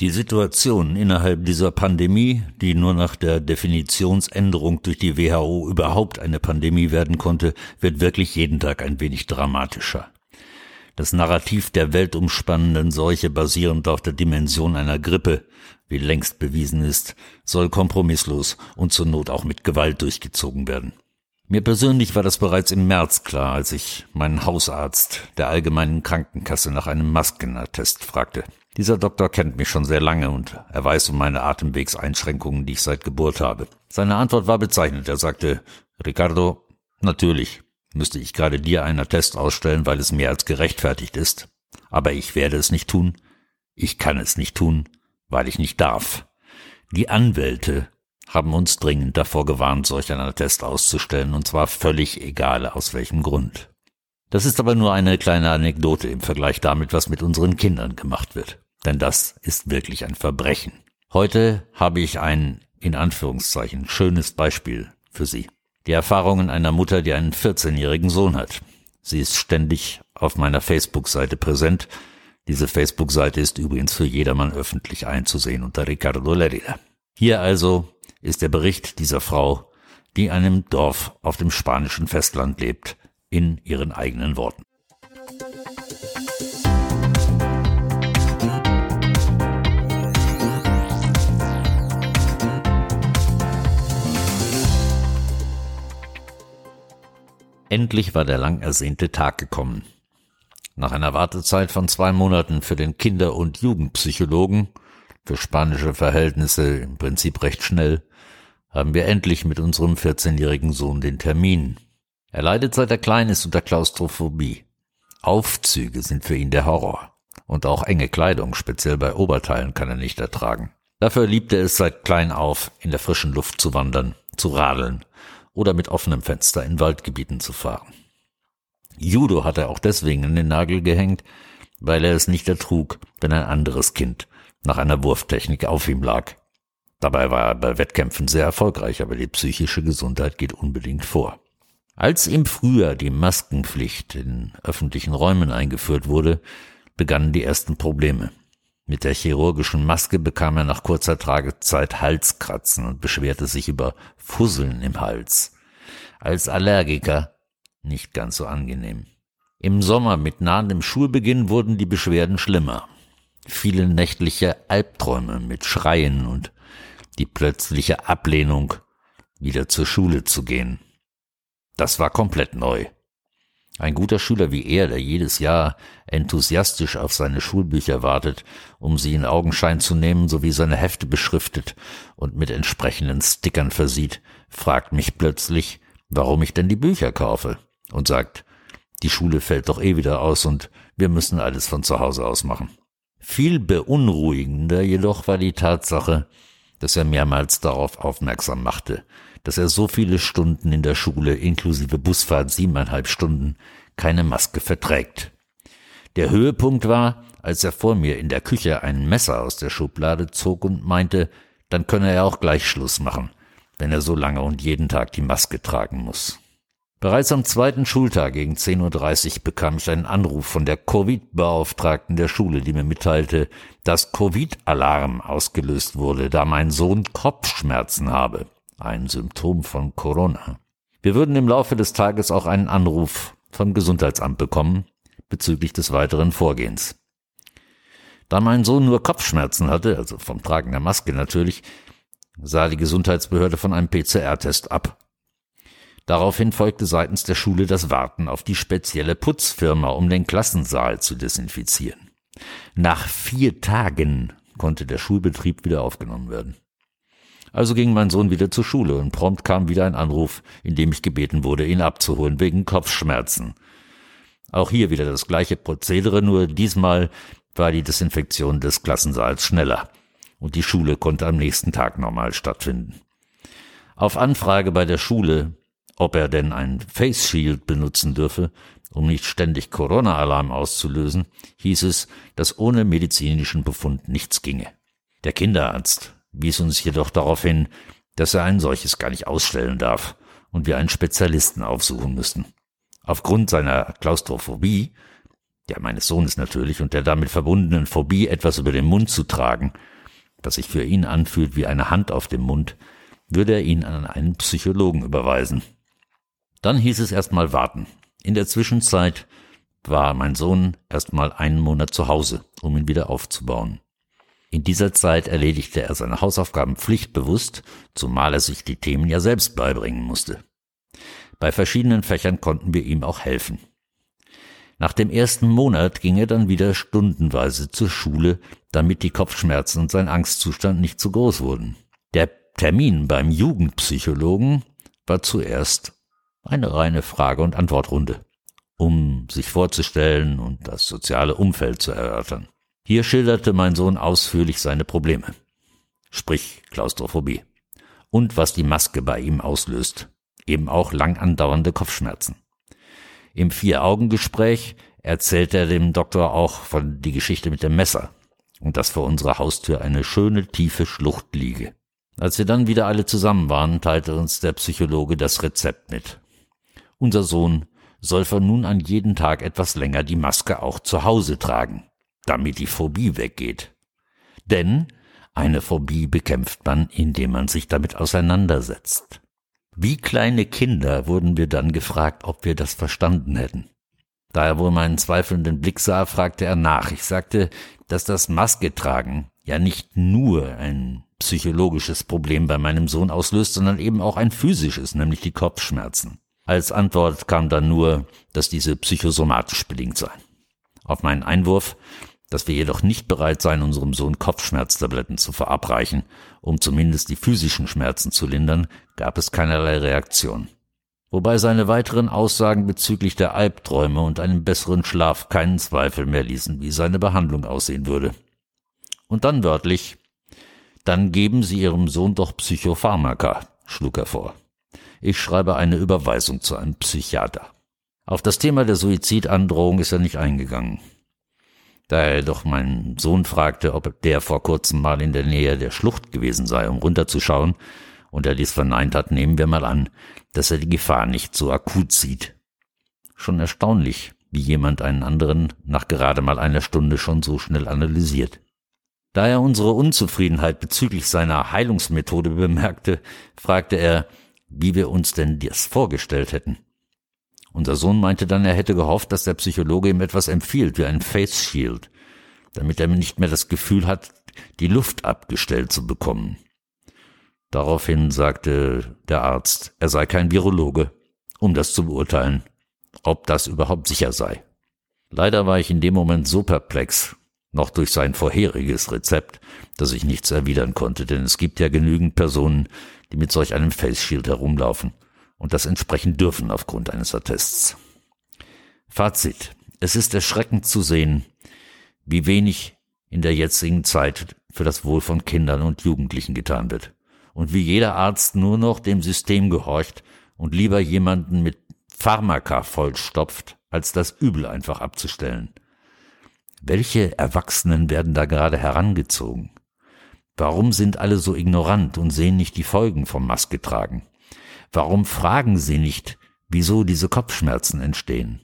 Die Situation innerhalb dieser Pandemie, die nur nach der Definitionsänderung durch die WHO überhaupt eine Pandemie werden konnte, wird wirklich jeden Tag ein wenig dramatischer. Das Narrativ der weltumspannenden Seuche basierend auf der Dimension einer Grippe, wie längst bewiesen ist, soll kompromisslos und zur Not auch mit Gewalt durchgezogen werden. Mir persönlich war das bereits im März klar, als ich meinen Hausarzt der allgemeinen Krankenkasse nach einem Maskenattest fragte. Dieser Doktor kennt mich schon sehr lange und er weiß um meine Atemwegseinschränkungen, die ich seit Geburt habe. Seine Antwort war bezeichnend. Er sagte, Ricardo, natürlich müsste ich gerade dir einen Attest ausstellen, weil es mehr als gerechtfertigt ist. Aber ich werde es nicht tun. Ich kann es nicht tun, weil ich nicht darf. Die Anwälte haben uns dringend davor gewarnt, solch einen Attest auszustellen, und zwar völlig egal aus welchem Grund. Das ist aber nur eine kleine Anekdote im Vergleich damit, was mit unseren Kindern gemacht wird. Denn das ist wirklich ein Verbrechen. Heute habe ich ein, in Anführungszeichen, schönes Beispiel für Sie. Die Erfahrungen einer Mutter, die einen 14-jährigen Sohn hat. Sie ist ständig auf meiner Facebook-Seite präsent. Diese Facebook-Seite ist übrigens für jedermann öffentlich einzusehen unter Ricardo Lerida. Hier also ist der Bericht dieser Frau, die in einem Dorf auf dem spanischen Festland lebt, in ihren eigenen Worten. Endlich war der lang ersehnte Tag gekommen. Nach einer Wartezeit von zwei Monaten für den Kinder- und Jugendpsychologen, für spanische Verhältnisse im Prinzip recht schnell, haben wir endlich mit unserem 14-jährigen Sohn den Termin. Er leidet seit er klein ist unter Klaustrophobie. Aufzüge sind für ihn der Horror. Und auch enge Kleidung, speziell bei Oberteilen, kann er nicht ertragen. Dafür liebt er es seit klein auf, in der frischen Luft zu wandern, zu radeln oder mit offenem Fenster in Waldgebieten zu fahren. Judo hat er auch deswegen in den Nagel gehängt, weil er es nicht ertrug, wenn ein anderes Kind nach einer Wurftechnik auf ihm lag. Dabei war er bei Wettkämpfen sehr erfolgreich, aber die psychische Gesundheit geht unbedingt vor. Als im Frühjahr die Maskenpflicht in öffentlichen Räumen eingeführt wurde, begannen die ersten Probleme. Mit der chirurgischen Maske bekam er nach kurzer Tragezeit Halskratzen und beschwerte sich über Fusseln im Hals. Als Allergiker nicht ganz so angenehm. Im Sommer mit nahendem Schulbeginn wurden die Beschwerden schlimmer. Viele nächtliche Albträume mit Schreien und die plötzliche Ablehnung, wieder zur Schule zu gehen. Das war komplett neu. Ein guter Schüler wie er, der jedes Jahr enthusiastisch auf seine Schulbücher wartet, um sie in Augenschein zu nehmen, sowie seine Hefte beschriftet und mit entsprechenden Stickern versieht, fragt mich plötzlich, warum ich denn die Bücher kaufe und sagt, die Schule fällt doch eh wieder aus und wir müssen alles von zu Hause aus machen. Viel beunruhigender jedoch war die Tatsache, dass er mehrmals darauf aufmerksam machte, dass er so viele Stunden in der Schule inklusive Busfahrt siebeneinhalb Stunden keine Maske verträgt. Der Höhepunkt war, als er vor mir in der Küche ein Messer aus der Schublade zog und meinte, dann könne er auch gleich Schluss machen, wenn er so lange und jeden Tag die Maske tragen muss. Bereits am zweiten Schultag gegen 10.30 Uhr bekam ich einen Anruf von der Covid-Beauftragten der Schule, die mir mitteilte, dass Covid-Alarm ausgelöst wurde, da mein Sohn Kopfschmerzen habe ein Symptom von Corona. Wir würden im Laufe des Tages auch einen Anruf vom Gesundheitsamt bekommen bezüglich des weiteren Vorgehens. Da mein Sohn nur Kopfschmerzen hatte, also vom Tragen der Maske natürlich, sah die Gesundheitsbehörde von einem PCR-Test ab. Daraufhin folgte seitens der Schule das Warten auf die spezielle Putzfirma, um den Klassensaal zu desinfizieren. Nach vier Tagen konnte der Schulbetrieb wieder aufgenommen werden. Also ging mein Sohn wieder zur Schule und prompt kam wieder ein Anruf, in dem ich gebeten wurde, ihn abzuholen wegen Kopfschmerzen. Auch hier wieder das gleiche Prozedere, nur diesmal war die Desinfektion des Klassensaals schneller und die Schule konnte am nächsten Tag normal stattfinden. Auf Anfrage bei der Schule, ob er denn ein Face Shield benutzen dürfe, um nicht ständig Corona-Alarm auszulösen, hieß es, dass ohne medizinischen Befund nichts ginge. Der Kinderarzt wies uns jedoch darauf hin, dass er ein solches gar nicht ausstellen darf und wir einen Spezialisten aufsuchen müssten. Aufgrund seiner Klaustrophobie, der meines Sohnes natürlich und der damit verbundenen Phobie, etwas über den Mund zu tragen, das sich für ihn anfühlt wie eine Hand auf dem Mund, würde er ihn an einen Psychologen überweisen. Dann hieß es erstmal warten. In der Zwischenzeit war mein Sohn erstmal einen Monat zu Hause, um ihn wieder aufzubauen. In dieser Zeit erledigte er seine Hausaufgaben pflichtbewusst, zumal er sich die Themen ja selbst beibringen musste. Bei verschiedenen Fächern konnten wir ihm auch helfen. Nach dem ersten Monat ging er dann wieder stundenweise zur Schule, damit die Kopfschmerzen und sein Angstzustand nicht zu groß wurden. Der Termin beim Jugendpsychologen war zuerst eine reine Frage- und Antwortrunde, um sich vorzustellen und das soziale Umfeld zu erörtern. Hier schilderte mein Sohn ausführlich seine Probleme, sprich Klaustrophobie, und was die Maske bei ihm auslöst, eben auch lang andauernde Kopfschmerzen. Im Vier-Augen-Gespräch erzählt er dem Doktor auch von die Geschichte mit dem Messer und dass vor unserer Haustür eine schöne tiefe Schlucht liege. Als wir dann wieder alle zusammen waren, teilte uns der Psychologe das Rezept mit. Unser Sohn soll von nun an jeden Tag etwas länger die Maske auch zu Hause tragen, damit die Phobie weggeht. Denn eine Phobie bekämpft man, indem man sich damit auseinandersetzt. Wie kleine Kinder wurden wir dann gefragt, ob wir das verstanden hätten. Da er wohl meinen zweifelnden Blick sah, fragte er nach. Ich sagte, dass das Maske tragen ja nicht nur ein psychologisches Problem bei meinem Sohn auslöst, sondern eben auch ein physisches, nämlich die Kopfschmerzen. Als Antwort kam dann nur, dass diese psychosomatisch bedingt seien. Auf meinen Einwurf, dass wir jedoch nicht bereit seien, unserem Sohn Kopfschmerztabletten zu verabreichen, um zumindest die physischen Schmerzen zu lindern, gab es keinerlei Reaktion. Wobei seine weiteren Aussagen bezüglich der Albträume und einem besseren Schlaf keinen Zweifel mehr ließen, wie seine Behandlung aussehen würde. Und dann wörtlich, dann geben Sie Ihrem Sohn doch Psychopharmaka, schlug er vor. Ich schreibe eine Überweisung zu einem Psychiater. Auf das Thema der Suizidandrohung ist er nicht eingegangen. Da er jedoch meinen Sohn fragte, ob der vor kurzem mal in der Nähe der Schlucht gewesen sei, um runterzuschauen, und er dies verneint hat, nehmen wir mal an, dass er die Gefahr nicht so akut sieht. Schon erstaunlich, wie jemand einen anderen nach gerade mal einer Stunde schon so schnell analysiert. Da er unsere Unzufriedenheit bezüglich seiner Heilungsmethode bemerkte, fragte er, wie wir uns denn das vorgestellt hätten. Unser Sohn meinte dann, er hätte gehofft, dass der Psychologe ihm etwas empfiehlt, wie ein Face Shield, damit er nicht mehr das Gefühl hat, die Luft abgestellt zu bekommen. Daraufhin sagte der Arzt, er sei kein Virologe, um das zu beurteilen, ob das überhaupt sicher sei. Leider war ich in dem Moment so perplex, noch durch sein vorheriges Rezept, dass ich nichts erwidern konnte, denn es gibt ja genügend Personen, die mit solch einem Face Shield herumlaufen und das entsprechen dürfen aufgrund eines Attests. Fazit. Es ist erschreckend zu sehen, wie wenig in der jetzigen Zeit für das Wohl von Kindern und Jugendlichen getan wird und wie jeder Arzt nur noch dem System gehorcht und lieber jemanden mit Pharmaka vollstopft, als das Übel einfach abzustellen. Welche Erwachsenen werden da gerade herangezogen? Warum sind alle so ignorant und sehen nicht die Folgen vom Maske tragen? Warum fragen sie nicht, wieso diese Kopfschmerzen entstehen?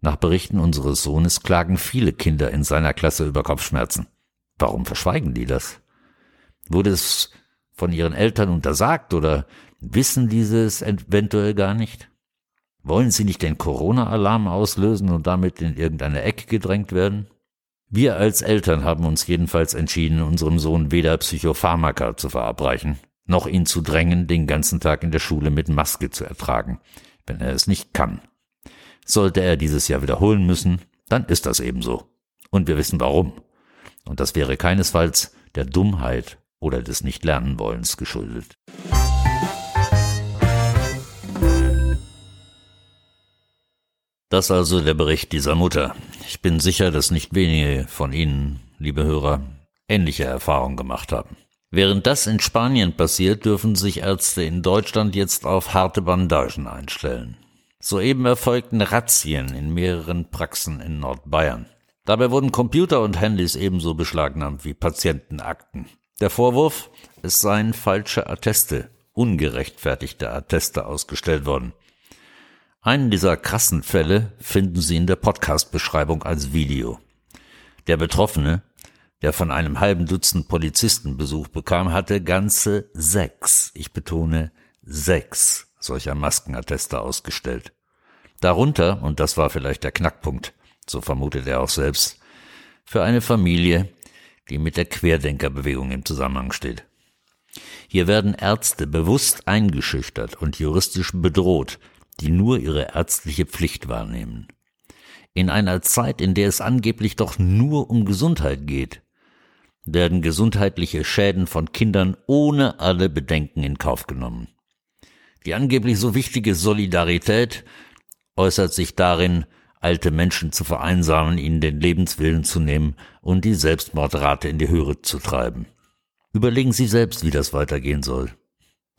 Nach Berichten unseres Sohnes klagen viele Kinder in seiner Klasse über Kopfschmerzen. Warum verschweigen die das? Wurde es von ihren Eltern untersagt oder wissen dieses eventuell gar nicht? Wollen sie nicht den Corona-Alarm auslösen und damit in irgendeine Ecke gedrängt werden? Wir als Eltern haben uns jedenfalls entschieden, unserem Sohn weder Psychopharmaka zu verabreichen, noch ihn zu drängen, den ganzen Tag in der Schule mit Maske zu ertragen, wenn er es nicht kann. Sollte er dieses Jahr wiederholen müssen, dann ist das ebenso. Und wir wissen warum. Und das wäre keinesfalls der Dummheit oder des Nicht-Lernen-Wollens geschuldet. Das also der Bericht dieser Mutter. Ich bin sicher, dass nicht wenige von Ihnen, liebe Hörer, ähnliche Erfahrungen gemacht haben. Während das in Spanien passiert, dürfen sich Ärzte in Deutschland jetzt auf harte Bandagen einstellen. Soeben erfolgten Razzien in mehreren Praxen in Nordbayern. Dabei wurden Computer und Handys ebenso beschlagnahmt wie Patientenakten. Der Vorwurf, es seien falsche Atteste, ungerechtfertigte Atteste ausgestellt worden. Einen dieser krassen Fälle finden Sie in der Podcast-Beschreibung als Video. Der Betroffene, der von einem halben Dutzend Polizisten Besuch bekam, hatte ganze sechs, ich betone sechs solcher Maskenatteste ausgestellt. Darunter, und das war vielleicht der Knackpunkt, so vermutet er auch selbst, für eine Familie, die mit der Querdenkerbewegung im Zusammenhang steht. Hier werden Ärzte bewusst eingeschüchtert und juristisch bedroht, die nur ihre ärztliche Pflicht wahrnehmen. In einer Zeit, in der es angeblich doch nur um Gesundheit geht, werden gesundheitliche Schäden von Kindern ohne alle Bedenken in Kauf genommen. Die angeblich so wichtige Solidarität äußert sich darin, alte Menschen zu vereinsamen, ihnen den Lebenswillen zu nehmen und die Selbstmordrate in die Höhe zu treiben. Überlegen Sie selbst, wie das weitergehen soll.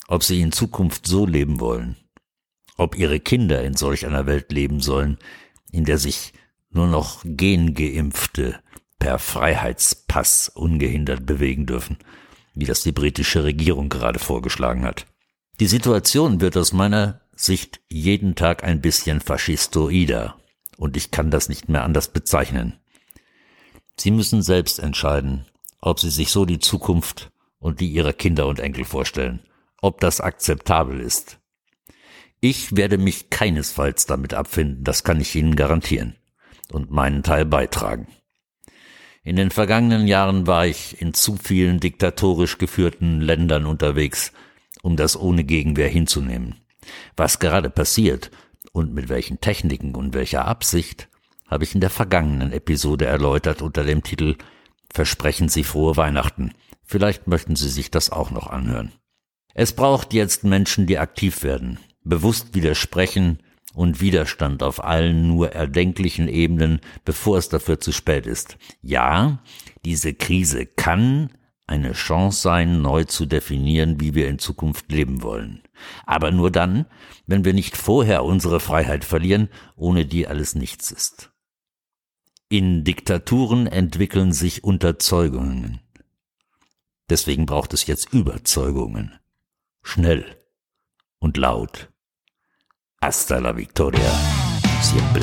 Ob Sie in Zukunft so leben wollen. Ob Ihre Kinder in solch einer Welt leben sollen, in der sich nur noch Gengeimpfte per Freiheitspass ungehindert bewegen dürfen, wie das die britische Regierung gerade vorgeschlagen hat. Die Situation wird aus meiner Sicht jeden Tag ein bisschen faschistoider, und ich kann das nicht mehr anders bezeichnen. Sie müssen selbst entscheiden, ob Sie sich so die Zukunft und die Ihrer Kinder und Enkel vorstellen, ob das akzeptabel ist. Ich werde mich keinesfalls damit abfinden, das kann ich Ihnen garantieren, und meinen Teil beitragen. In den vergangenen Jahren war ich in zu vielen diktatorisch geführten Ländern unterwegs, um das ohne Gegenwehr hinzunehmen. Was gerade passiert und mit welchen Techniken und welcher Absicht, habe ich in der vergangenen Episode erläutert unter dem Titel Versprechen Sie frohe Weihnachten. Vielleicht möchten Sie sich das auch noch anhören. Es braucht jetzt Menschen, die aktiv werden, bewusst widersprechen, und Widerstand auf allen nur erdenklichen Ebenen, bevor es dafür zu spät ist. Ja, diese Krise kann eine Chance sein, neu zu definieren, wie wir in Zukunft leben wollen. Aber nur dann, wenn wir nicht vorher unsere Freiheit verlieren, ohne die alles nichts ist. In Diktaturen entwickeln sich Unterzeugungen. Deswegen braucht es jetzt Überzeugungen. Schnell und laut. Hasta la victoria, siempre.